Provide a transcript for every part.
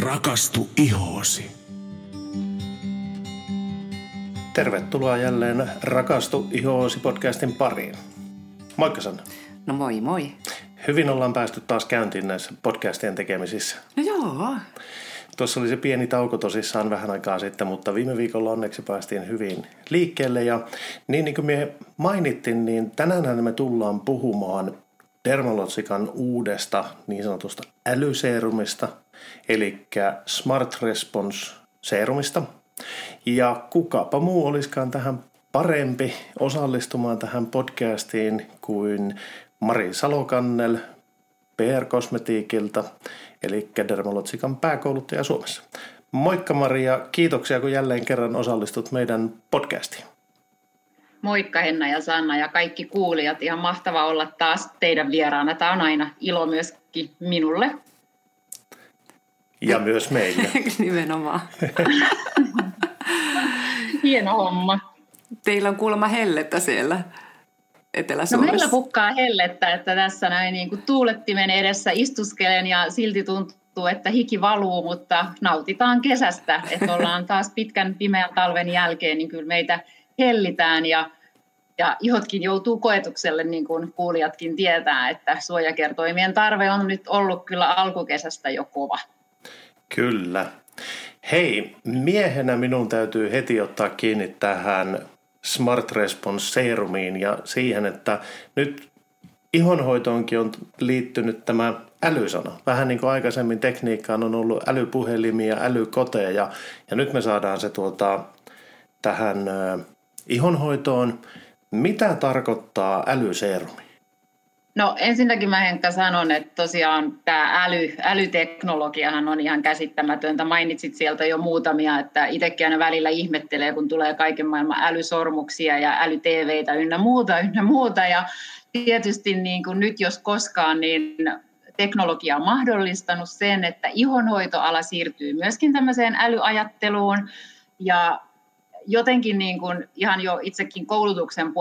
Rakastu ihoosi. Tervetuloa jälleen Rakastu ihoosi podcastin pariin. Moikka Sanna. No moi moi. Hyvin ollaan päästy taas käyntiin näissä podcastien tekemisissä. No joo. Tuossa oli se pieni tauko tosissaan vähän aikaa sitten, mutta viime viikolla onneksi päästiin hyvin liikkeelle. Ja niin, niin kuin me mainittiin, niin tänään me tullaan puhumaan Dermalotsikan uudesta niin sanotusta älyseerumista, eli Smart Response seerumista. Ja kukapa muu olisikaan tähän parempi osallistumaan tähän podcastiin kuin Mari Salokannel PR Kosmetiikilta, eli Dermalotsikan pääkouluttaja Suomessa. Moikka Maria, kiitoksia kun jälleen kerran osallistut meidän podcastiin. Moikka Henna ja Sanna ja kaikki kuulijat. Ihan mahtava olla taas teidän vieraana. Tämä on aina ilo myöskin minulle. Ja myös meille. Nimenomaan. Hieno homma. Teillä on kuulemma hellettä siellä Etelä-Suomessa. No meillä pukkaa hellettä, että tässä näin niin kuin tuulettimen edessä istuskelen ja silti tuntuu, että hiki valuu, mutta nautitaan kesästä. Että ollaan taas pitkän pimeän talven jälkeen, niin kyllä meitä hellitään ja, ja ihotkin joutuu koetukselle, niin kuin kuulijatkin tietää, että suojakertoimien tarve on nyt ollut kyllä alkukesästä jo kova. Kyllä. Hei, miehenä minun täytyy heti ottaa kiinni tähän Smart Response Serumiin ja siihen, että nyt ihonhoitoonkin on liittynyt tämä älysana. Vähän niin kuin aikaisemmin tekniikkaan on ollut älypuhelimia, älykoteja ja nyt me saadaan se tuota, tähän ihonhoitoon. Mitä tarkoittaa älyseerumi? No ensinnäkin mä Henkka sanon, että tosiaan tämä äly, älyteknologiahan on ihan käsittämätöntä. Mainitsit sieltä jo muutamia, että itsekin aina välillä ihmettelee, kun tulee kaiken maailman älysormuksia ja älyTVitä ynnä muuta, ynnä muuta. Ja tietysti niin kuin nyt jos koskaan, niin teknologia on mahdollistanut sen, että ihonhoitoala siirtyy myöskin tämmöiseen älyajatteluun. Ja jotenkin niin kuin ihan jo itsekin koulutuksen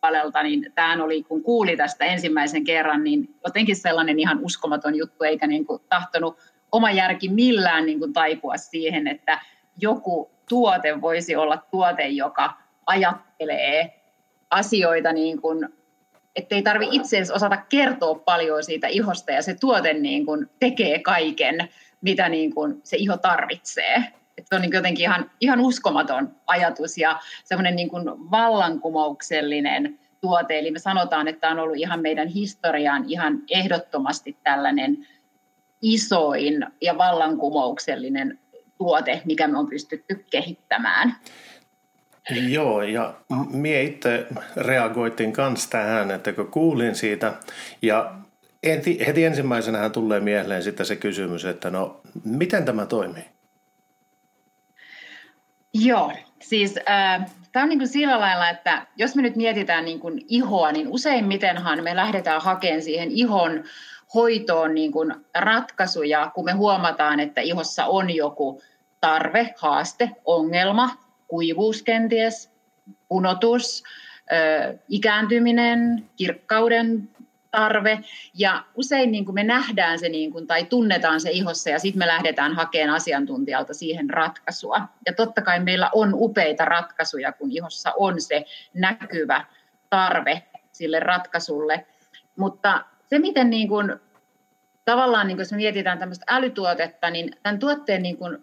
puolelta, niin tämä oli, kun kuuli tästä ensimmäisen kerran, niin jotenkin sellainen ihan uskomaton juttu, eikä niin kuin tahtonut oma järki millään niin kuin taipua siihen, että joku tuote voisi olla tuote, joka ajattelee asioita niin kuin, ettei tarvi itse osata kertoa paljon siitä ihosta ja se tuote niin kuin tekee kaiken, mitä niin kuin se iho tarvitsee. Se on niin jotenkin ihan, ihan uskomaton ajatus ja semmoinen niin vallankumouksellinen tuote. Eli me sanotaan, että on ollut ihan meidän historian ihan ehdottomasti tällainen isoin ja vallankumouksellinen tuote, mikä me on pystytty kehittämään. Joo, ja mie itse reagoitin kanssa tähän, että kun kuulin siitä, ja heti ensimmäisenä tulee mieleen sitten se kysymys, että no, miten tämä toimii? Joo, siis äh, tämä on niin kuin sillä lailla, että jos me nyt mietitään niin kuin ihoa, niin useimmitenhan me lähdetään hakemaan siihen ihon hoitoon niin kuin ratkaisuja, kun me huomataan, että ihossa on joku tarve, haaste, ongelma, kuivuus kenties, punotus, äh, ikääntyminen, kirkkauden tarve. Ja usein niin kuin me nähdään se niin kuin, tai tunnetaan se ihossa ja sitten me lähdetään hakemaan asiantuntijalta siihen ratkaisua. Ja totta kai meillä on upeita ratkaisuja, kun ihossa on se näkyvä tarve sille ratkaisulle. Mutta se, miten niin kuin, tavallaan, niin kuin jos me mietitään tämmöistä älytuotetta, niin tämän tuotteen niin kuin,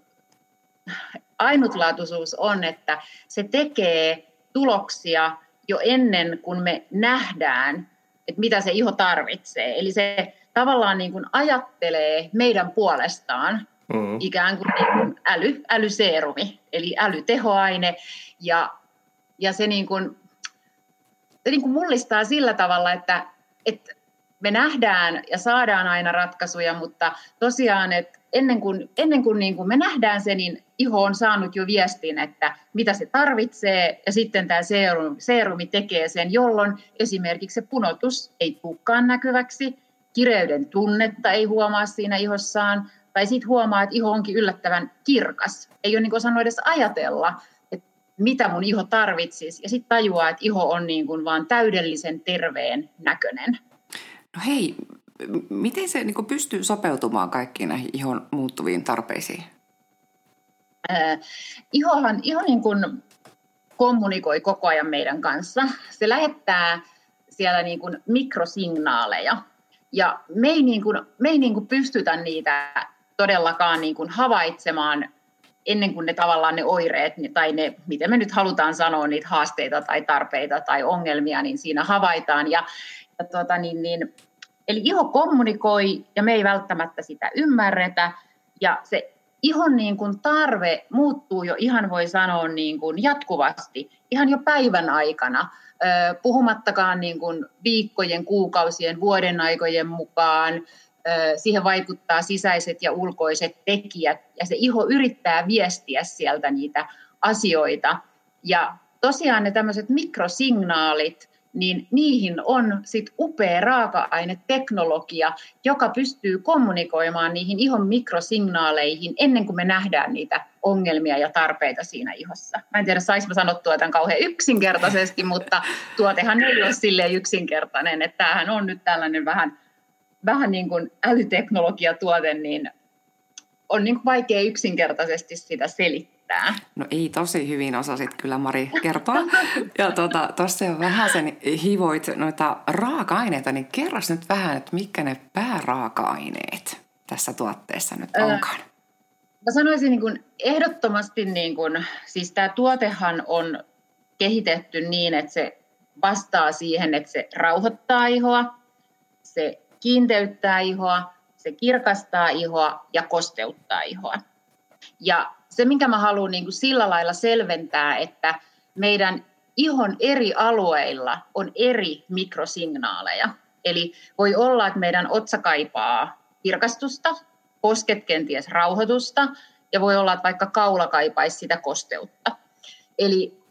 ainutlaatuisuus on, että se tekee tuloksia jo ennen kuin me nähdään että mitä se iho tarvitsee. Eli se tavallaan niin kuin ajattelee meidän puolestaan mm-hmm. ikään kuin, niin kuin äly, älyseerumi, eli älytehoaine. Ja, ja se, niin kuin, se niin kuin mullistaa sillä tavalla, että, että me nähdään ja saadaan aina ratkaisuja, mutta tosiaan, että ennen kuin, ennen kuin, niin kuin me nähdään se, niin iho on saanut jo viestin, että mitä se tarvitsee, ja sitten tämä seerumi, seerumi tekee sen, jolloin esimerkiksi se punotus ei tulekaan näkyväksi, kireyden tunnetta ei huomaa siinä ihossaan, tai sitten huomaa, että iho onkin yllättävän kirkas. Ei ole niin osannut edes ajatella, että mitä mun iho tarvitsisi, ja sitten tajuaa, että iho on niin kuin vaan täydellisen terveen näköinen. No hei, miten se niin pystyy sopeutumaan kaikkiin näihin ihon muuttuviin tarpeisiin? Äh, ihohan, iho niin kuin kommunikoi koko ajan meidän kanssa. Se lähettää siellä niin kuin mikrosignaaleja. Ja me ei, niin kuin, me ei niin kuin pystytä niitä todellakaan niin kuin havaitsemaan ennen kuin ne tavallaan ne oireet tai ne, miten me nyt halutaan sanoa, niitä haasteita tai tarpeita tai ongelmia, niin siinä havaitaan. Ja, ja tuota, niin, niin, eli iho kommunikoi ja me ei välttämättä sitä ymmärretä. Ja se ihon niin kuin tarve muuttuu jo ihan voi sanoa niin kuin jatkuvasti, ihan jo päivän aikana, puhumattakaan niin kuin viikkojen, kuukausien, vuoden aikojen mukaan. Siihen vaikuttaa sisäiset ja ulkoiset tekijät ja se iho yrittää viestiä sieltä niitä asioita. Ja tosiaan ne tämmöiset mikrosignaalit, niin niihin on sit upea raaka-aineteknologia, joka pystyy kommunikoimaan niihin ihon mikrosignaaleihin ennen kuin me nähdään niitä ongelmia ja tarpeita siinä ihossa. Mä en tiedä, saisi mä sanottua tämän kauhean yksinkertaisesti, mutta tuotehan ei ole silleen yksinkertainen, että tämähän on nyt tällainen vähän, vähän niin kuin älyteknologiatuote, niin on niin kuin vaikea yksinkertaisesti sitä selittää mitään. No ei tosi hyvin osasit kyllä Mari kertoa. Ja tuossa tota, jo vähän sen hivoit noita raaka-aineita, niin kerros nyt vähän, että mitkä ne pääraaka-aineet tässä tuotteessa nyt onkaan. Mä sanoisin niin kuin ehdottomasti, niin kuin, siis tämä tuotehan on kehitetty niin, että se vastaa siihen, että se rauhoittaa ihoa, se kiinteyttää ihoa, se kirkastaa ihoa ja kosteuttaa ihoa. Ja se, minkä mä haluan niin kuin sillä lailla selventää, että meidän ihon eri alueilla on eri mikrosignaaleja. Eli voi olla, että meidän otsa kaipaa kirkastusta, posket kenties rauhoitusta, ja voi olla, että vaikka kaula kaipaisi sitä kosteutta. Eli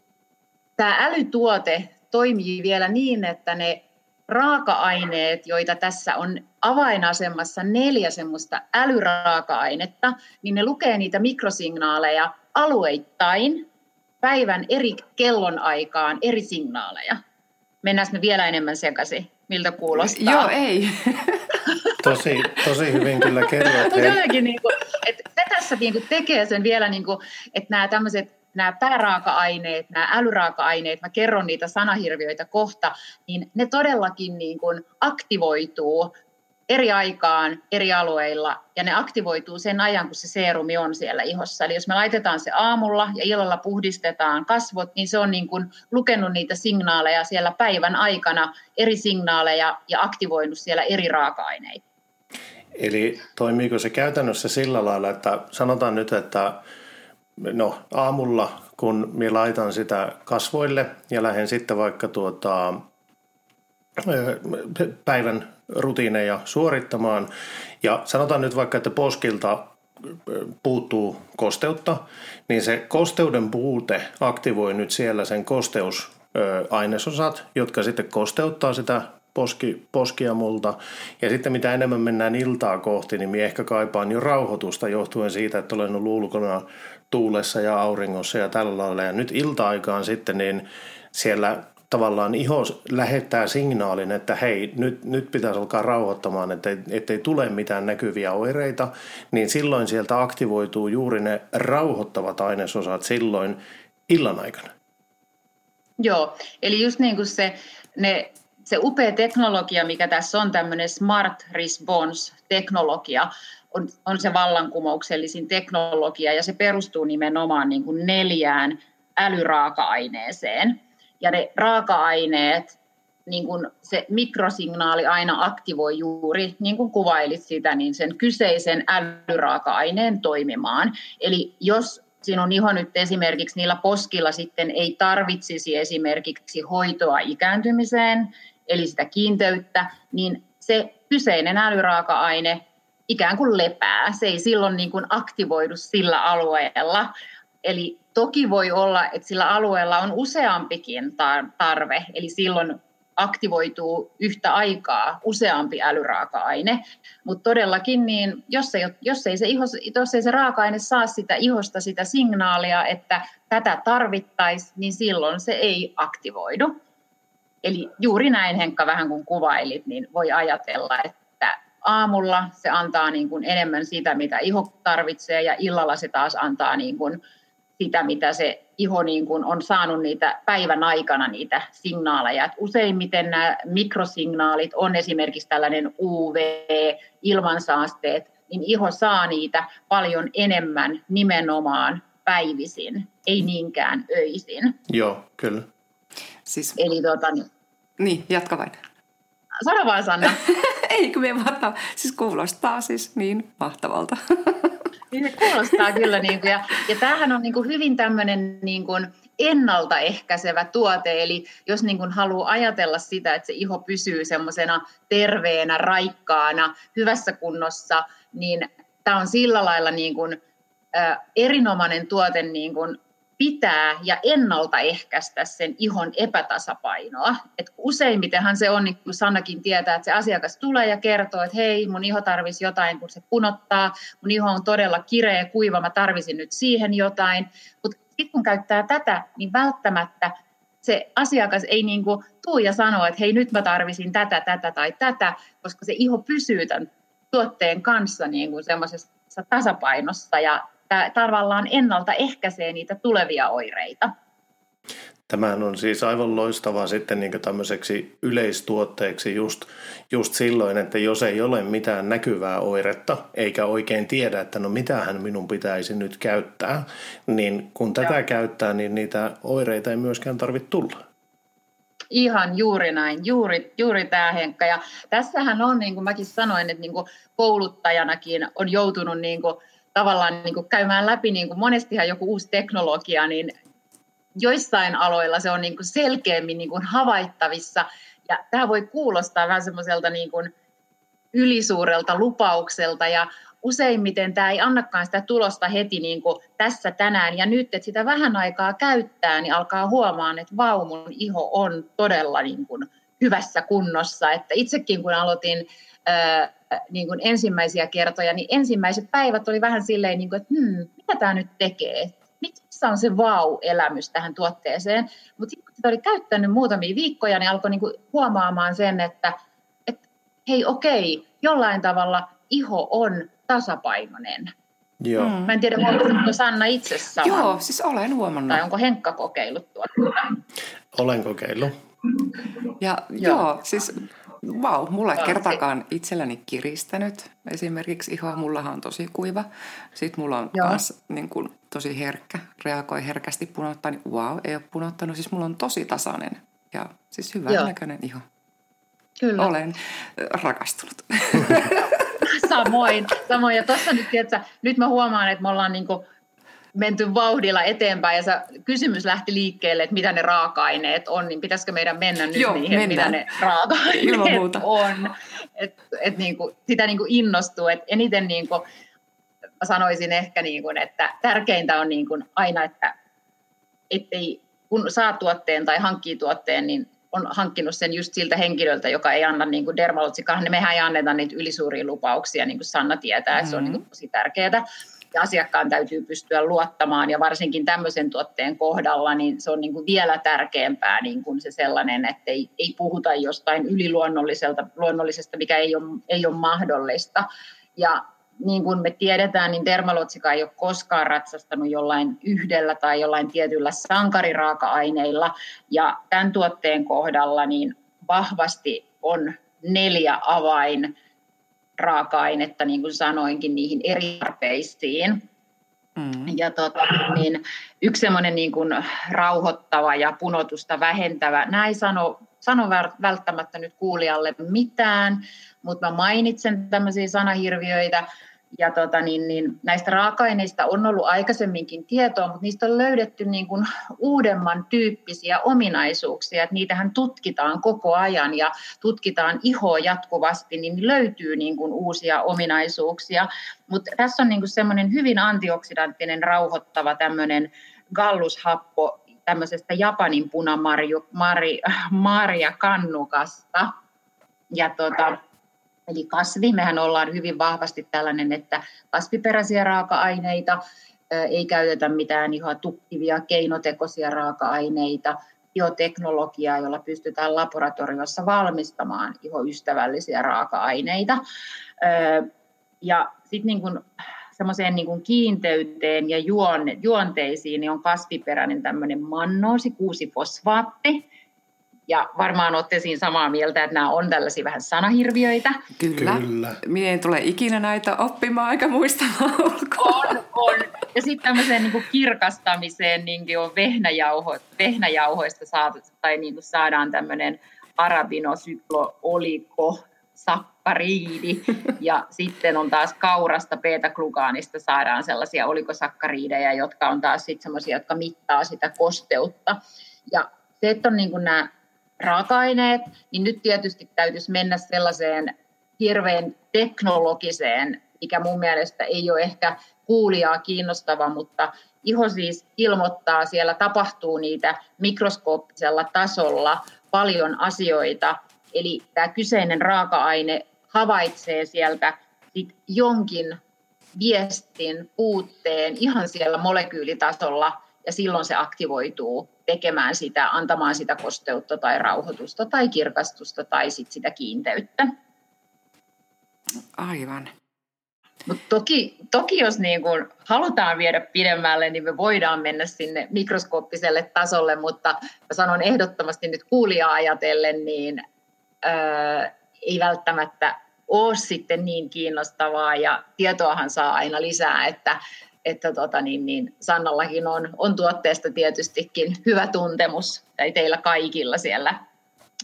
tämä älytuote toimii vielä niin, että ne raaka-aineet, joita tässä on avainasemassa neljä semmoista älyraaka-ainetta, niin ne lukee niitä mikrosignaaleja alueittain päivän eri kellonaikaan eri signaaleja. Mennään me vielä enemmän sekaisin? Miltä kuulostaa? Joo, ei. tosi, tosi hyvin kyllä kerroit. Jotenkin, niin kuin, että se tässä niin kuin tekee sen vielä, niin kuin, että nämä tämmöiset nämä pääraaka-aineet, nämä älyraaka-aineet, mä kerron niitä sanahirviöitä kohta, niin ne todellakin niin kuin aktivoituu eri aikaan, eri alueilla, ja ne aktivoituu sen ajan, kun se seerumi on siellä ihossa. Eli jos me laitetaan se aamulla ja illalla puhdistetaan kasvot, niin se on niin kuin lukenut niitä signaaleja siellä päivän aikana, eri signaaleja, ja aktivoinut siellä eri raaka-aineita. Eli toimiiko se käytännössä sillä lailla, että sanotaan nyt, että no aamulla, kun minä laitan sitä kasvoille ja lähden sitten vaikka tuota, päivän rutiineja suorittamaan. Ja sanotaan nyt vaikka, että poskilta puuttuu kosteutta, niin se kosteuden puute aktivoi nyt siellä sen kosteusainesosat, jotka sitten kosteuttaa sitä poski, poskia multa. Ja sitten mitä enemmän mennään iltaa kohti, niin minä ehkä kaipaan jo rauhoitusta johtuen siitä, että olen ollut ulkona tuulessa ja auringossa ja tällä lailla. Ja nyt ilta-aikaan sitten niin siellä tavallaan iho lähettää signaalin, että hei, nyt, nyt pitäisi alkaa rauhoittamaan, ettei, ettei tule mitään näkyviä oireita, niin silloin sieltä aktivoituu juuri ne rauhoittavat ainesosat silloin illan aikana. Joo, eli just niin kuin se, ne, se upea teknologia, mikä tässä on, tämmöinen Smart Response-teknologia, on, on se vallankumouksellisin teknologia ja se perustuu nimenomaan niin kuin neljään älyraaka-aineeseen. Ja ne raaka-aineet, niin kuin se mikrosignaali aina aktivoi juuri, niin kuin kuvailit sitä, niin sen kyseisen älyraaka-aineen toimimaan. Eli jos sinun iho nyt esimerkiksi niillä poskilla sitten ei tarvitsisi esimerkiksi hoitoa ikääntymiseen, eli sitä kiinteyttä, niin se kyseinen älyraaka-aine ikään kuin lepää. Se ei silloin niin kuin aktivoidu sillä alueella. Eli toki voi olla, että sillä alueella on useampikin tarve, eli silloin aktivoituu yhtä aikaa useampi älyraaka-aine, mutta todellakin niin, jos, ei, jos, ei se iho, jos ei se raaka-aine saa sitä ihosta sitä signaalia, että tätä tarvittaisiin, niin silloin se ei aktivoidu. Eli juuri näin Henkka vähän kun kuvailit, niin voi ajatella, että aamulla se antaa niin kuin enemmän sitä, mitä iho tarvitsee ja illalla se taas antaa niin kuin sitä, mitä se iho niin kuin on saanut niitä päivän aikana niitä signaaleja. Et useimmiten nämä mikrosignaalit on esimerkiksi tällainen UV, ilmansaasteet, niin iho saa niitä paljon enemmän nimenomaan päivisin, ei niinkään öisin. Joo, kyllä. Siis, Eli tota, niin, niin, jatka vain. Sano vaan Sanna. ei, kun me vasta, siis kuulostaa siis niin mahtavalta. niin se kuulostaa kyllä. Niin kuin, ja, ja tämähän on niin kuin hyvin tämmöinen niin kuin ennaltaehkäisevä tuote. Eli jos niin kuin haluaa ajatella sitä, että se iho pysyy semmoisena terveenä, raikkaana, hyvässä kunnossa, niin tämä on sillä lailla niin kuin, äh, erinomainen tuote niin kuin pitää ja ennaltaehkäistä sen ihon epätasapainoa. Et useimmitenhan se on, niin kuin Sannakin tietää, että se asiakas tulee ja kertoo, että hei, mun iho tarvisi jotain, kun se punottaa, mun iho on todella kireä, kuiva, mä tarvisin nyt siihen jotain. Mutta sitten kun käyttää tätä, niin välttämättä se asiakas ei niin kuin tuu ja sano, että hei, nyt mä tarvisin tätä, tätä tai tätä, koska se iho pysyy tämän tuotteen kanssa niin kuin semmoisessa tasapainossa ja tavallaan ennaltaehkäisee niitä tulevia oireita. Tämähän on siis aivan loistavaa sitten niin tämmöiseksi yleistuotteeksi just, just silloin, että jos ei ole mitään näkyvää oiretta, eikä oikein tiedä, että no mitähän minun pitäisi nyt käyttää, niin kun tätä Joo. käyttää, niin niitä oireita ei myöskään tarvitse tulla. Ihan juuri näin, juuri, juuri tämä Henkka. Ja tässähän on, niin kuin mäkin sanoin, että niin kuin kouluttajanakin on joutunut niin kuin tavallaan niin kuin käymään läpi, niin kuin monestihan joku uusi teknologia, niin joissain aloilla se on niin kuin selkeämmin niin kuin havaittavissa. Ja tämä voi kuulostaa vähän semmoiselta niin kuin ylisuurelta lupaukselta ja useimmiten tämä ei annakaan sitä tulosta heti niin kuin tässä tänään ja nyt, että sitä vähän aikaa käyttää, niin alkaa huomaan, että vau, mun iho on todella niin kuin hyvässä kunnossa. Että itsekin kun aloitin niin kuin ensimmäisiä kertoja, niin ensimmäiset päivät oli vähän silleen, niin kuin, että hmm, mitä tämä nyt tekee? Missä on se vau-elämys tähän tuotteeseen? Mutta sitten kun sitä oli käyttänyt muutamia viikkoja, niin alkoi niin kuin huomaamaan sen, että, että hei okei, jollain tavalla iho on tasapainoinen. Joo. Mm. Mä en tiedä, huomasitko Sanna itse saman? Joo, siis olen huomannut. Tai onko Henkka kokeillut tuota? Olen kokeillut. Ja joo, joo siis Vau, wow, mulla ei kertakaan itselläni kiristänyt esimerkiksi ihoa. Mullahan on tosi kuiva. Sitten mulla on myös niin kuin, tosi herkkä, reagoi herkästi punottaa. Niin wow, ei ole punottanut. Siis mulla on tosi tasainen ja siis hyvän näköinen iho. Kyllä. Olen rakastunut. Samoin. Samoin. Ja tuossa nyt, tiedätkö, nyt mä huomaan, että me ollaan niin kuin menty vauhdilla eteenpäin ja se kysymys lähti liikkeelle, että mitä ne raaka-aineet on, niin pitäisikö meidän mennä nyt Joo, niihin, mennään. mitä ne raaka-aineet on. Et, et niinku, sitä niinku innostuu, että eniten niinku, mä sanoisin ehkä, niinku, että tärkeintä on niinku aina, että ettei, kun saa tuotteen tai hankkii tuotteen, niin on hankkinut sen just siltä henkilöltä, joka ei anna niin kuin dermalotsikahan, mehän ei anneta niitä ylisuuria lupauksia, niin kuin Sanna tietää, mm-hmm. se on niin kuin tosi tärkeää asiakkaan täytyy pystyä luottamaan ja varsinkin tämmöisen tuotteen kohdalla niin se on niin kuin vielä tärkeämpää niin kuin se sellainen, että ei, ei puhuta jostain yliluonnolliselta, luonnollisesta, mikä ei ole, ei ole mahdollista. Ja niin kuin me tiedetään, niin Dermalotsika ei ole koskaan ratsastanut jollain yhdellä tai jollain tietyllä sankariraaka-aineilla. Ja tämän tuotteen kohdalla niin vahvasti on neljä avain raaka-ainetta, niin kuin sanoinkin, niihin eri tarpeisiin. Mm. Ja tota, niin yksi semmoinen niin kuin rauhoittava ja punotusta vähentävä, näin sano, sano välttämättä nyt kuulijalle mitään, mutta mä mainitsen tämmöisiä sanahirviöitä, ja tota, niin, niin, näistä raaka-aineista on ollut aikaisemminkin tietoa, mutta niistä on löydetty niin kuin uudemman tyyppisiä ominaisuuksia. Että niitähän tutkitaan koko ajan ja tutkitaan ihoa jatkuvasti, niin löytyy niin kuin uusia ominaisuuksia. Mutta tässä on niin kuin semmoinen hyvin antioksidanttinen, rauhoittava tämmöinen gallushappo tämmöisestä Japanin punamarju, mari, marja kannukasta. Ja tota, Eli kasvi, mehän ollaan hyvin vahvasti tällainen, että kasviperäisiä raaka-aineita, ei käytetä mitään ihan tukkivia keinotekoisia raaka-aineita. bioteknologiaa, jolla pystytään laboratoriossa valmistamaan ihoystävällisiä raaka-aineita. Ja sitten niin kuin semmoiseen niin kiinteyteen ja juonteisiin niin on kasviperäinen tämmöinen mannoosi, kuusi fosfaatti. Ja varmaan olette siinä samaa mieltä, että nämä on tällaisia vähän sanahirviöitä. Kyllä. Kyllä. Minä en tule ikinä näitä oppimaan eikä muistamaan ulkoa. On, on. Ja sitten tämmöiseen niin kirkastamiseen niin on vehnäjauho, vehnäjauhoista saatu, tai niin saadaan tämmöinen arabinosyklo-oliko sakkariidi. Ja sitten on taas kaurasta beta-glukaanista saadaan sellaisia olikosakkariideja, jotka on taas sitten sellaisia, jotka mittaa sitä kosteutta. Ja se, että on niin kuin nämä raaka-aineet, niin nyt tietysti täytyisi mennä sellaiseen hirveän teknologiseen, mikä mun mielestä ei ole ehkä kuulijaa kiinnostava, mutta iho siis ilmoittaa, siellä tapahtuu niitä mikroskooppisella tasolla paljon asioita, Eli tämä kyseinen raaka-aine havaitsee sieltä sit jonkin viestin, puutteen ihan siellä molekyylitasolla ja silloin se aktivoituu tekemään sitä, antamaan sitä kosteutta tai rauhoitusta tai kirkastusta tai sit sitä kiinteyttä. Aivan. Mut toki, toki jos niin kun halutaan viedä pidemmälle, niin me voidaan mennä sinne mikroskooppiselle tasolle, mutta mä sanon ehdottomasti nyt kuulijaa ajatellen, niin ei välttämättä ole sitten niin kiinnostavaa ja tietoahan saa aina lisää, että, että tota niin, niin Sannallakin on, on tuotteesta tietystikin hyvä tuntemus, tai teillä kaikilla siellä,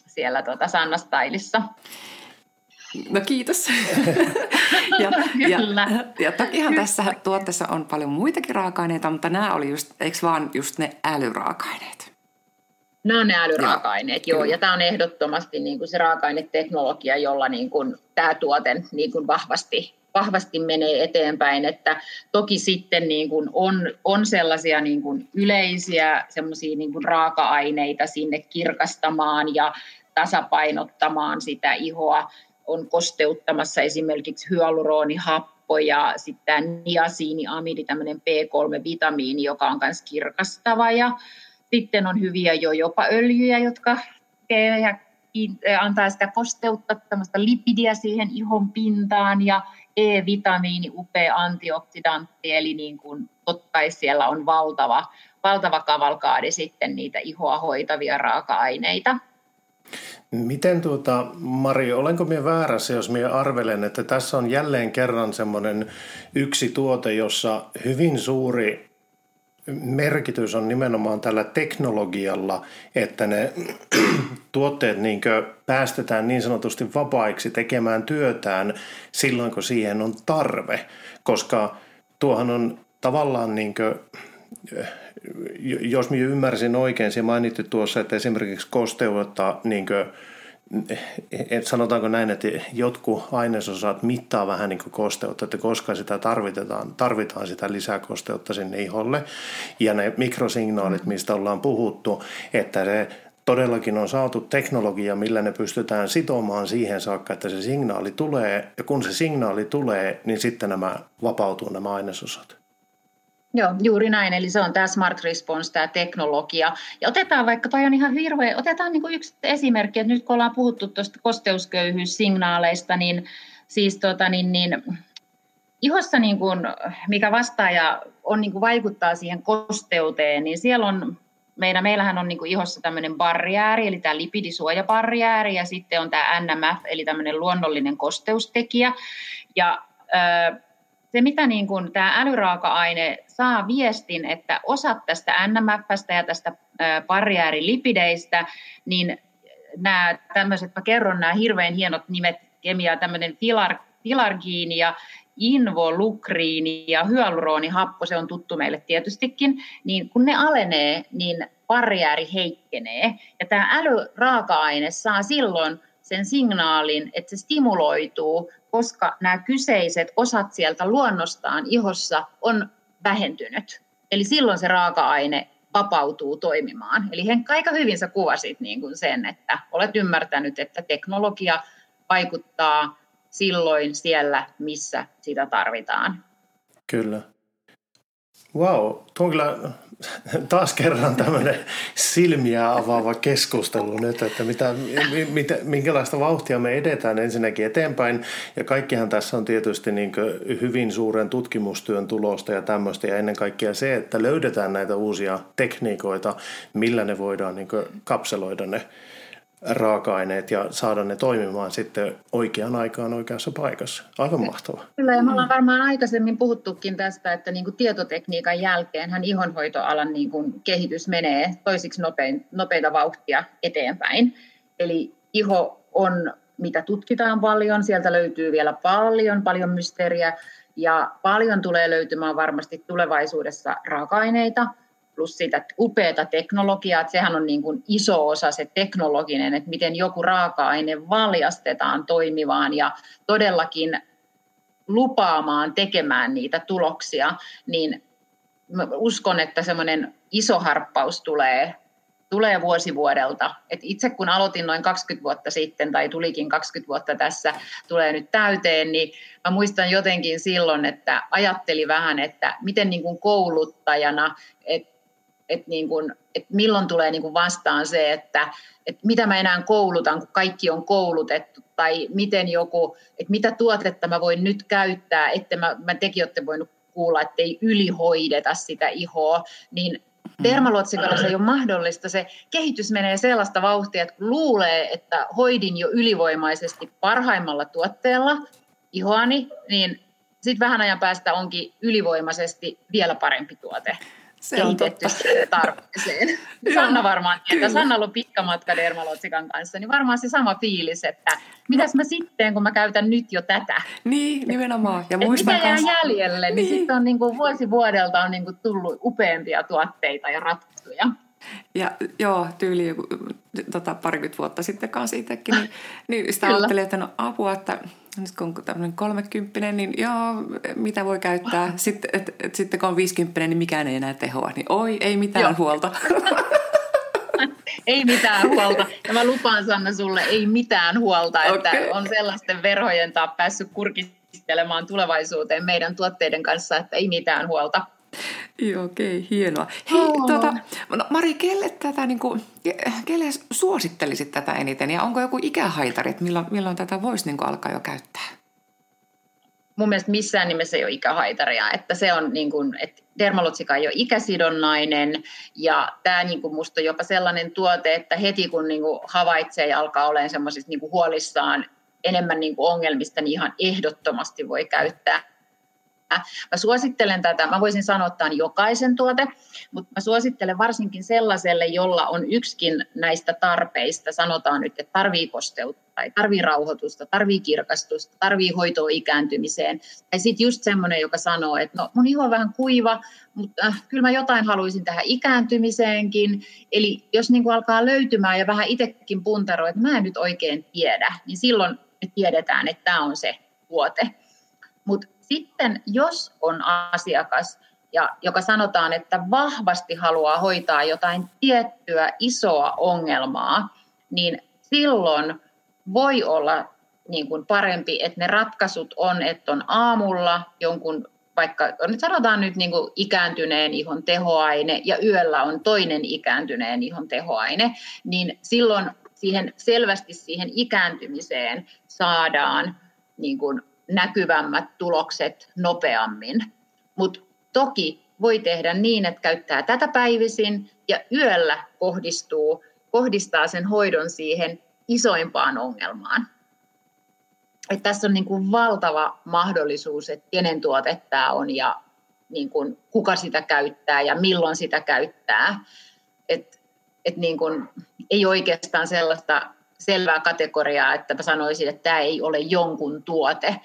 siellä tota Sanna Stylissa. No kiitos. ja, Kyllä. ja, ja tokihan tässä tuotteessa on paljon muitakin raaka-aineita, mutta nämä oli just, eikö vaan just ne älyraaka-aineet? Nämä on ne älyraaka-aineet, joo. joo. Ja tämä on ehdottomasti niin kuin se raaka-aineteknologia, jolla niin kuin tämä tuote niin kuin vahvasti, vahvasti menee eteenpäin. Että toki sitten niin kuin on, on sellaisia niin kuin yleisiä semmoisia niin kuin raaka-aineita sinne kirkastamaan ja tasapainottamaan sitä ihoa. On kosteuttamassa esimerkiksi hyaluronihappo ja sitten tämä niasiiniamidi, tämmöinen B3-vitamiini, joka on myös kirkastava ja sitten on hyviä jo jopa öljyjä, jotka antaa sitä kosteutta, tämmöistä lipidiä siihen ihon pintaan ja E-vitamiini, upea antioksidantti, eli niin kuin totta siellä on valtava, valtava kavalkaadi sitten niitä ihoa hoitavia raaka-aineita. Miten tuota, Mari, olenko minä väärässä, jos minä arvelen, että tässä on jälleen kerran semmoinen yksi tuote, jossa hyvin suuri merkitys on nimenomaan tällä teknologialla, että ne tuotteet niin päästetään niin sanotusti vapaiksi tekemään työtään silloin, kun siihen on tarve. Koska tuohan on tavallaan, niin kuin, jos minä ymmärsin oikein, se mainitti tuossa, että esimerkiksi kosteutta niin kuin, et sanotaanko näin, että jotkut ainesosat mittaa vähän niin kuin kosteutta, että koska sitä tarvitaan, tarvitaan sitä lisäkosteutta sinne iholle. Ja ne mikrosignaalit, mistä ollaan puhuttu, että se todellakin on saatu teknologia, millä ne pystytään sitomaan siihen saakka, että se signaali tulee. Ja kun se signaali tulee, niin sitten nämä vapautuu nämä ainesosat. Joo, juuri näin. Eli se on tämä Smart Response, tämä teknologia. Ja otetaan vaikka, toi on ihan hirveä, otetaan niin kuin yksi esimerkki, että nyt kun ollaan puhuttu tuosta kosteusköyhyyssignaaleista, niin siis tota, niin, niin, ihossa, niin kuin, mikä vastaaja on, niin kuin vaikuttaa siihen kosteuteen, niin siellä on meidän, meillähän on niin ihossa tämmöinen barriääri, eli tämä lipidisuojabarriääri, ja sitten on tämä NMF, eli tämmöinen luonnollinen kosteustekijä. Ja se, mitä niin kuin tämä älyraaka-aine saa viestin, että osat tästä NMFstä ja tästä barrieärilipideistä, niin nämä tämmöiset, mä kerron nämä hirveän hienot nimet kemiaa, tämmöinen filar, filargiini ja involukriini ja hyaluronihappo, se on tuttu meille tietystikin, niin kun ne alenee, niin barriääri heikkenee. Ja tämä älyraaka-aine saa silloin sen signaalin, että se stimuloituu, koska nämä kyseiset osat sieltä luonnostaan ihossa on vähentynyt. Eli silloin se raaka-aine vapautuu toimimaan. Eli Henkka, aika hyvin sä kuvasit niin kuin sen, että olet ymmärtänyt, että teknologia vaikuttaa silloin siellä, missä sitä tarvitaan. Kyllä. Wow, kyllä taas kerran tämmöinen silmiä avaava keskustelu nyt, että mitä, mitä, minkälaista vauhtia me edetään ensinnäkin eteenpäin. Ja kaikkihan tässä on tietysti niin hyvin suuren tutkimustyön tulosta ja tämmöistä. Ja ennen kaikkea se, että löydetään näitä uusia tekniikoita, millä ne voidaan niin kapseloida ne raaka-aineet ja saada ne toimimaan sitten oikeaan aikaan oikeassa paikassa. Aivan mahtavaa. Kyllä, ja me ollaan varmaan aikaisemmin puhuttukin tästä, että niin kuin tietotekniikan jälkeen hän ihonhoitoalan niin kuin kehitys menee toisiksi nopein, nopeita vauhtia eteenpäin. Eli iho on, mitä tutkitaan paljon, sieltä löytyy vielä paljon, paljon mysteeriä, ja paljon tulee löytymään varmasti tulevaisuudessa raaka-aineita – plus sitä upeata teknologiaa, että sehän on niin kuin iso osa se teknologinen, että miten joku raaka-aine valjastetaan toimivaan ja todellakin lupaamaan tekemään niitä tuloksia, niin uskon, että semmoinen iso harppaus tulee, tulee vuosi vuodelta. Et itse kun aloitin noin 20 vuotta sitten, tai tulikin 20 vuotta tässä, tulee nyt täyteen, niin mä muistan jotenkin silloin, että ajatteli vähän, että miten niin kuin kouluttajana, että että niin kuin, että milloin tulee niin kuin vastaan se, että, että mitä mä enää koulutan, kun kaikki on koulutettu, tai miten joku, että mitä tuotetta mä voin nyt käyttää, että mä, mä tekin olette voinut kuulla, että ei ylihoideta sitä ihoa, niin Dermaluotsikalla se ei ole mahdollista. Se kehitys menee sellaista vauhtia, että kun luulee, että hoidin jo ylivoimaisesti parhaimmalla tuotteella ihoani, niin sitten vähän ajan päästä onkin ylivoimaisesti vielä parempi tuote se on totta. tarpeeseen. Sanna varmaan tietää. Sanna on pitkä matka Dermalotsikan kanssa, niin varmaan se sama fiilis, että mitäs mä sitten, kun mä käytän nyt jo tätä. Niin, nimenomaan. Ja muistan mitä jää kans... jäljelle, niin, niin sitten on niin kuin vuosi vuodelta on niin kuin tullut upeampia tuotteita ja ratkaisuja. Ja joo, tyyli joku, tota, parikymmentä vuotta sitten kanssa itsekin, niin, niin sitä ajattelin, että no apua, että nyt kun on tämmöinen kolmekymppinen, niin joo, mitä voi käyttää. Sitten, et, et, sitten kun on viisikymppinen, niin mikään ei enää tehoa. Niin oi, ei mitään joo. huolta. ei mitään huolta. Ja mä lupaan Sanna sulle, ei mitään huolta, että okay. on sellaisten verhojen taa päässyt kurkistelemaan tulevaisuuteen meidän tuotteiden kanssa, että ei mitään huolta. Joo, okei, okay, hienoa. Hei, oh. tuota, no Mari, kelle, tätä, niin kuin, kelle suosittelisit tätä eniten ja onko joku ikähaitari, että milloin, milloin tätä voisi niin kuin, alkaa jo käyttää? Mun mielestä missään nimessä ei ole ikähaitaria, että se on niin kuin, että dermalotsika ei ole ikäsidonnainen ja tämä niin kuin musta on jopa sellainen tuote, että heti kun niin kuin havaitsee ja alkaa olemaan semmoisista niin kuin huolissaan enemmän niin kuin ongelmista, niin ihan ehdottomasti voi käyttää Mä suosittelen tätä, mä voisin sanoa, että tämä on jokaisen tuote, mutta mä suosittelen varsinkin sellaiselle, jolla on yksikin näistä tarpeista, sanotaan nyt, että tarvii kosteutta tai tarvii rauhoitusta, tarvii kirkastusta, tarvii hoitoa ikääntymiseen. Tai sitten just semmoinen, joka sanoo, että no mun iho on vähän kuiva, mutta äh, kyllä mä jotain haluaisin tähän ikääntymiseenkin. Eli jos niin kuin alkaa löytymään ja vähän itsekin puntaroi, että mä en nyt oikein tiedä, niin silloin me tiedetään, että tämä on se tuote. Mutta sitten jos on asiakas, ja joka sanotaan, että vahvasti haluaa hoitaa jotain tiettyä isoa ongelmaa, niin silloin voi olla niin kuin parempi, että ne ratkaisut on, että on aamulla jonkun vaikka sanotaan nyt niin kuin ikääntyneen ihon tehoaine ja yöllä on toinen ikääntyneen ihon tehoaine, niin silloin siihen selvästi siihen ikääntymiseen saadaan niin kuin näkyvämmät tulokset nopeammin. Mutta toki voi tehdä niin, että käyttää tätä päivisin ja yöllä kohdistuu, kohdistaa sen hoidon siihen isoimpaan ongelmaan. Et tässä on niin kuin valtava mahdollisuus, että kenen tuote tämä on ja niin kuin kuka sitä käyttää ja milloin sitä käyttää. Et, et niin kuin, ei oikeastaan sellaista selvää kategoriaa, että mä sanoisin, että tämä ei ole jonkun tuote.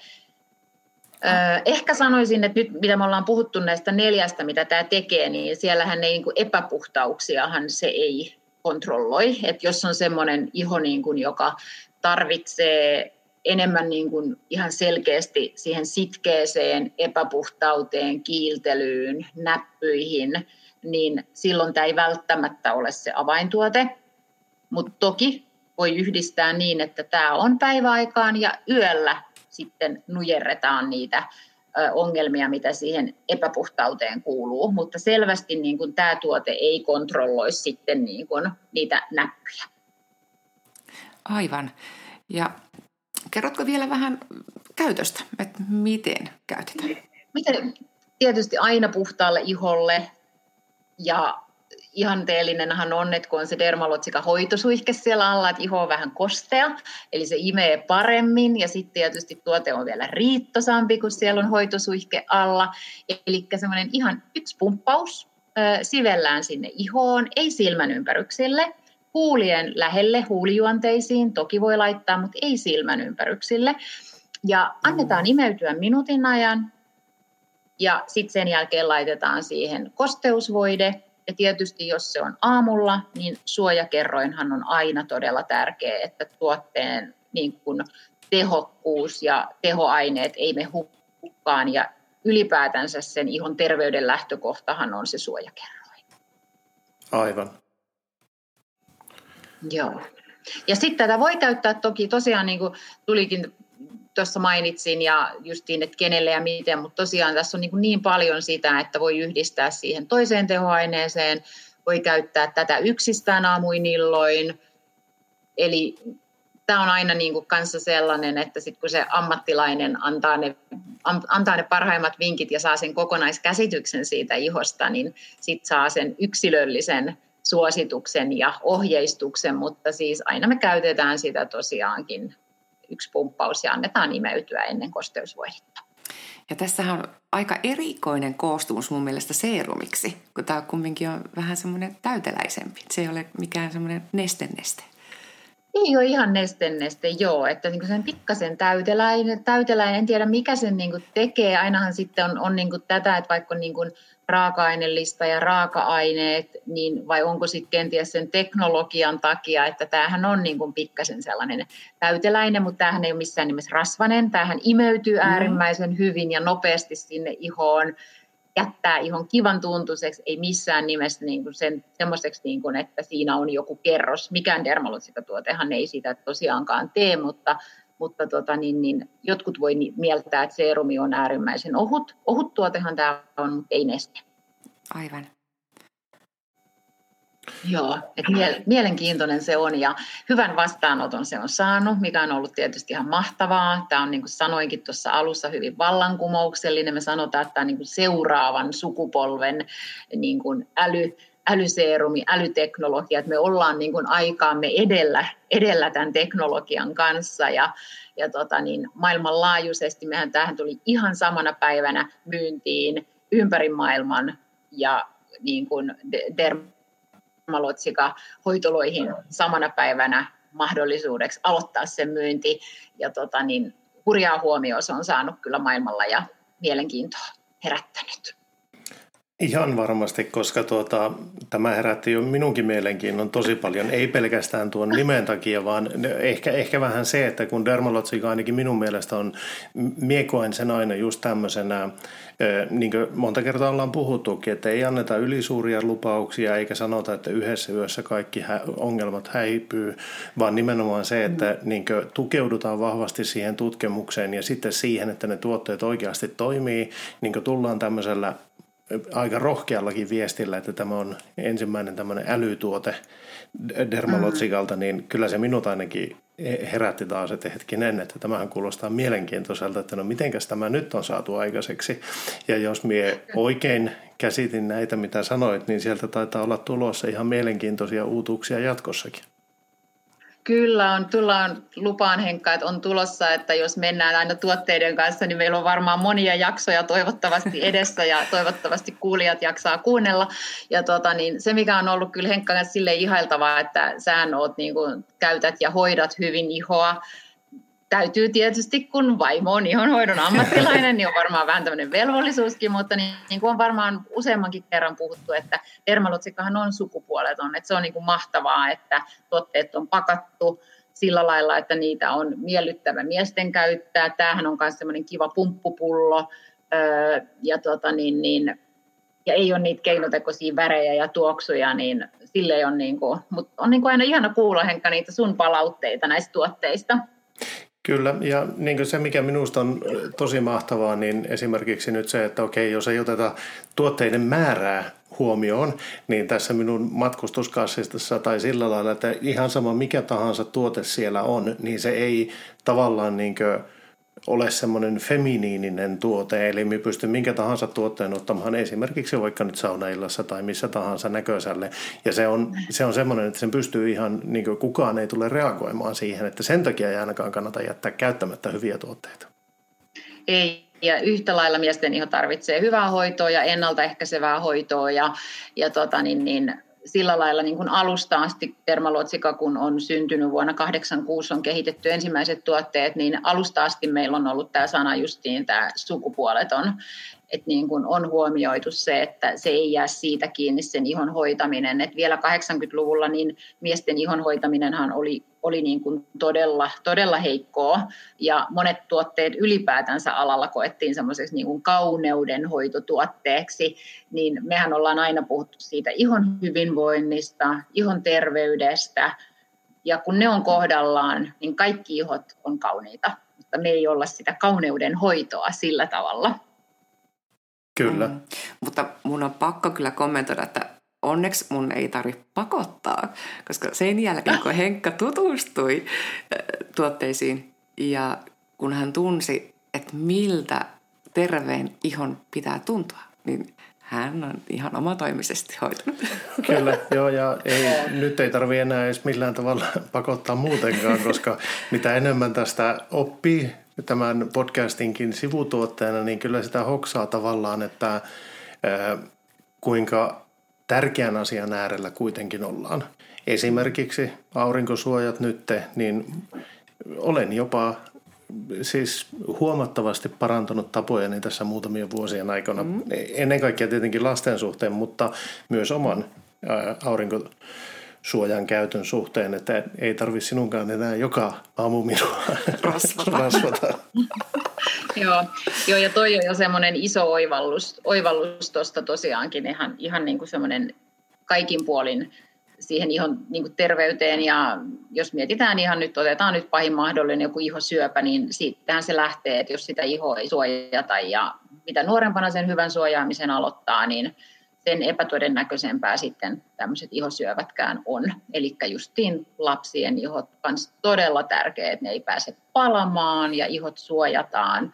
Ehkä sanoisin, että nyt mitä me ollaan puhuttu näistä neljästä, mitä tämä tekee, niin siellähän ei niin kuin epäpuhtauksiahan se ei kontrolloi. Että jos on semmoinen iho, niin kuin, joka tarvitsee enemmän niin kuin ihan selkeästi siihen sitkeeseen, epäpuhtauteen, kiiltelyyn, näppyihin, niin silloin tämä ei välttämättä ole se avaintuote. Mutta toki voi yhdistää niin, että tämä on päiväaikaan ja yöllä sitten nujerretaan niitä ongelmia, mitä siihen epäpuhtauteen kuuluu, mutta selvästi niin kuin tämä tuote ei kontrolloi sitten niin kuin niitä näppyjä. Aivan. Ja kerrotko vielä vähän käytöstä, että miten käytetään? Miten, tietysti aina puhtaalle iholle ja ihanteellinenhan on, että kun on se dermalotsika hoitosuihke siellä alla, että iho on vähän kostea, eli se imee paremmin, ja sitten tietysti tuote on vielä riittosampi, kun siellä on hoitosuihke alla. Eli semmoinen ihan yksi pumppaus sivellään sinne ihoon, ei silmän ympäryksille, huulien lähelle, huulijuonteisiin, toki voi laittaa, mutta ei silmän ympäryksille. Ja annetaan imeytyä minuutin ajan, ja sitten sen jälkeen laitetaan siihen kosteusvoide, ja tietysti jos se on aamulla, niin suojakerroinhan on aina todella tärkeä, että tuotteen niin kun tehokkuus ja tehoaineet ei me hukkaan ja ylipäätänsä sen ihon terveyden lähtökohtahan on se suojakerroin. Aivan. Joo. Ja sitten tätä voi käyttää toki tosiaan, niin kuin tulikin tuossa mainitsin ja justiin, että kenelle ja miten, mutta tosiaan tässä on niin, niin paljon sitä, että voi yhdistää siihen toiseen tehoaineeseen, voi käyttää tätä yksistään aamuin illoin, eli tämä on aina niin kuin kanssa sellainen, että sit kun se ammattilainen antaa ne, antaa ne parhaimmat vinkit ja saa sen kokonaiskäsityksen siitä ihosta, niin sitten saa sen yksilöllisen suosituksen ja ohjeistuksen, mutta siis aina me käytetään sitä tosiaankin yksi pumppaus ja annetaan imeytyä ennen kosteusvoidetta. Ja tässähän on aika erikoinen koostumus mun mielestä seerumiksi, kun tämä kumminkin on vähän semmoinen täyteläisempi. Se ei ole mikään semmoinen neste-neste. Ei ole ihan neste-neste, joo. Että niin sen pikkasen täyteläinen, täyteläinen, en tiedä mikä sen niin tekee. Ainahan sitten on, on niin tätä, että vaikka niin raaka-ainelista ja raaka-aineet, niin vai onko sitten kenties sen teknologian takia, että tämähän on niin kuin pikkasen sellainen täyteläinen, mutta tämähän ei ole missään nimessä rasvanen. Tämähän imeytyy mm-hmm. äärimmäisen hyvin ja nopeasti sinne ihoon, jättää ihon kivan tuntuiseksi, ei missään nimessä niin kuin sen, semmoiseksi, niin kuin, että siinä on joku kerros. Mikään dermalosikatuotehan ei sitä tosiaankaan tee, mutta mutta tota, niin, niin, jotkut voi mieltää, että seerumi on äärimmäisen ohut. Ohut tuotehan tämä on, mutta ei neste. Aivan. Joo, että mielenkiintoinen se on ja hyvän vastaanoton se on saanut, mikä on ollut tietysti ihan mahtavaa. Tämä on niin kuin sanoinkin tuossa alussa hyvin vallankumouksellinen. Me sanotaan, että tämä on niin kuin seuraavan sukupolven niin kuin äly, älyseerumi, älyteknologia, että me ollaan niin kuin aikaamme edellä, edellä tämän teknologian kanssa ja, ja tota niin, maailmanlaajuisesti mehän tähän tuli ihan samana päivänä myyntiin ympäri maailman ja niin kuin dermalotsika hoitoloihin samana päivänä mahdollisuudeksi aloittaa sen myynti ja tota niin, hurjaa huomioon se on saanut kyllä maailmalla ja mielenkiintoa herättänyt. Ihan varmasti, koska tuota, tämä herätti jo minunkin mielenkiinnon tosi paljon, ei pelkästään tuon nimen takia, vaan ehkä, ehkä vähän se, että kun dermalotsika ainakin minun mielestä on, miekoin sen aina just tämmöisenä, niin kuin monta kertaa ollaan puhuttukin, että ei anneta ylisuuria lupauksia eikä sanota, että yhdessä yössä kaikki ongelmat häipyy, vaan nimenomaan se, että niin tukeudutaan vahvasti siihen tutkimukseen ja sitten siihen, että ne tuotteet oikeasti toimii, niin tullaan tämmöisellä aika rohkeallakin viestillä, että tämä on ensimmäinen tämmöinen älytuote Dermalotsikalta, niin kyllä se minut ainakin herätti taas, että hetkinen, että tämähän kuulostaa mielenkiintoiselta, että no mitenkäs tämä nyt on saatu aikaiseksi. Ja jos mie oikein käsitin näitä, mitä sanoit, niin sieltä taitaa olla tulossa ihan mielenkiintoisia uutuuksia jatkossakin. Kyllä on, tullaan lupaan Henkka, että on tulossa, että jos mennään aina tuotteiden kanssa, niin meillä on varmaan monia jaksoja toivottavasti edessä ja toivottavasti kuulijat jaksaa kuunnella. Ja tota, niin se, mikä on ollut kyllä Henkka sille ihailtavaa, että sä oot, niin kuin, käytät ja hoidat hyvin ihoa täytyy tietysti, kun vaimo on ihonhoidon ammattilainen, niin on varmaan vähän tämmöinen velvollisuuskin, mutta niin, niin kuin on varmaan useammankin kerran puhuttu, että dermalotsikahan on sukupuoleton, että se on niin kuin mahtavaa, että tuotteet on pakattu sillä lailla, että niitä on miellyttävä miesten käyttää. Tämähän on myös semmoinen kiva pumppupullo, ja, tota niin, niin, ja ei ole niitä keinotekoisia värejä ja tuoksuja, niin sille on, niin kuin, mutta on niin kuin aina ihana kuulla Henkka niitä sun palautteita näistä tuotteista. Kyllä, ja niin se mikä minusta on tosi mahtavaa, niin esimerkiksi nyt se, että okei, jos ei oteta tuotteiden määrää huomioon, niin tässä minun matkustuskassissa tai sillä lailla, että ihan sama mikä tahansa tuote siellä on, niin se ei tavallaan niin kuin ole semmoinen feminiininen tuote, eli me pystyn minkä tahansa tuotteen ottamaan esimerkiksi vaikka nyt saunaillassa tai missä tahansa näköiselle. Ja se on, se on semmoinen, että sen pystyy ihan, niin kuin kukaan ei tule reagoimaan siihen, että sen takia ei ainakaan kannata jättää käyttämättä hyviä tuotteita. Ei, ja yhtä lailla miesten iho tarvitsee hyvää hoitoa ja ennaltaehkäisevää hoitoa ja, ja tota, niin, niin, sillä lailla niin kuin alusta asti Dermaluotsika, kun on syntynyt vuonna 86, on kehitetty ensimmäiset tuotteet, niin alusta asti meillä on ollut tämä sana justiin tämä sukupuoleton että niin kuin on huomioitu se, että se ei jää siitä kiinni sen ihon hoitaminen. Et vielä 80-luvulla niin miesten ihon hoitaminenhan oli, oli niin kuin todella, todella heikkoa ja monet tuotteet ylipäätänsä alalla koettiin semmoiseksi niin kuin kauneuden hoitotuotteeksi, niin mehän ollaan aina puhuttu siitä ihon hyvinvoinnista, ihon terveydestä ja kun ne on kohdallaan, niin kaikki ihot on kauniita, mutta me ei olla sitä kauneuden hoitoa sillä tavalla. Kyllä. Mm. Mutta mun on pakko kyllä kommentoida, että onneksi mun ei tarvitse pakottaa, koska sen jälkeen kun Henkka tutustui äh, tuotteisiin ja kun hän tunsi, että miltä terveen ihon pitää tuntua, niin hän on ihan omatoimisesti hoitanut. Kyllä, joo, ja ei, nyt ei tarvitse enää edes millään tavalla pakottaa muutenkaan, koska mitä enemmän tästä oppii tämän podcastinkin sivutuotteena, niin kyllä sitä hoksaa tavallaan, että ää, kuinka tärkeän asian äärellä kuitenkin ollaan. Esimerkiksi aurinkosuojat nyt, niin olen jopa siis huomattavasti parantunut tapojani tässä muutamien vuosien aikana. Mm. Ennen kaikkea tietenkin lasten suhteen, mutta myös oman aurinko suojan käytön suhteen, että ei tarvi sinunkaan enää joka aamu minua rasvata. rasvata. Joo. Joo, ja toi on jo semmoinen iso oivallus, oivallus tuosta tosiaankin ihan, ihan niin kuin semmoinen kaikin puolin siihen ihon niin kuin terveyteen ja jos mietitään ihan nyt, otetaan nyt pahin mahdollinen joku ihosyöpä, niin siitähän se lähtee, että jos sitä ihoa ei suojata ja mitä nuorempana sen hyvän suojaamisen aloittaa, niin sen epätodennäköisempää sitten tämmöiset ihosyövätkään on. Eli justiin lapsien ihot on todella tärkeä, että ne ei pääse palamaan ja ihot suojataan.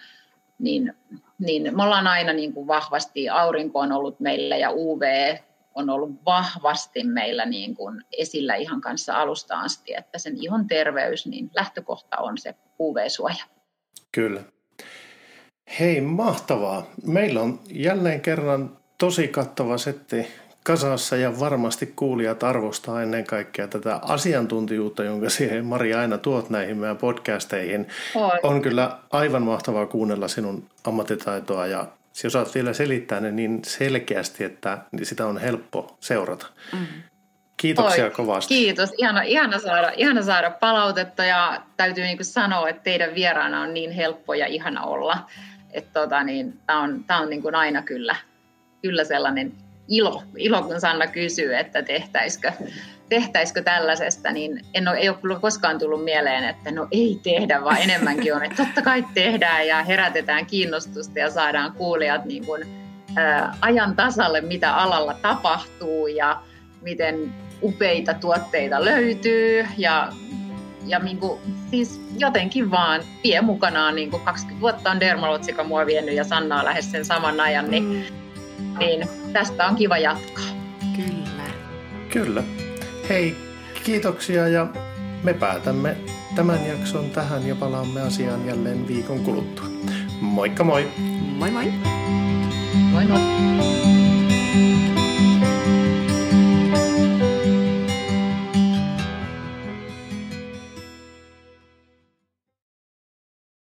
Niin, niin me ollaan aina niin kuin vahvasti, aurinko on ollut meillä ja UV on ollut vahvasti meillä niin kuin esillä ihan kanssa alusta asti, että sen ihon terveys, niin lähtökohta on se UV-suoja. Kyllä. Hei, mahtavaa. Meillä on jälleen kerran tosi kattava setti kasassa ja varmasti kuulijat arvostaa ennen kaikkea tätä asiantuntijuutta, jonka siihen Mari aina tuot näihin meidän podcasteihin. On, on kyllä aivan mahtavaa kuunnella sinun ammattitaitoa ja jos osaat vielä selittää ne niin selkeästi, että sitä on helppo seurata. Mm. Kiitoksia Oi, kovasti. Kiitos. Ihana, ihana, saada, ihana saada palautetta ja täytyy niin sanoa, että teidän vieraana on niin helppo ja ihana olla. Että tota, niin, Tämä on, tää on niin kuin aina kyllä kyllä sellainen ilo, ilo kun Sanna kysyy, että tehtäisikö, tehtäisikö tällaisesta, niin en ole, ei ole koskaan tullut mieleen, että no ei tehdä, vaan enemmänkin on, että totta kai tehdään ja herätetään kiinnostusta ja saadaan kuulijat niin kuin, ää, ajan tasalle, mitä alalla tapahtuu ja miten upeita tuotteita löytyy ja, ja niin kuin, siis jotenkin vaan vie mukanaan, niin kuin 20 vuotta on Dermalotsika mua vienyt ja Sanna on lähes sen saman ajan, niin mm niin tästä on kiva jatkaa. Kyllä. Kyllä. Hei, kiitoksia ja me päätämme tämän jakson tähän ja palaamme asiaan jälleen viikon kuluttua. Moikka moi! Moi moi! Moi moi!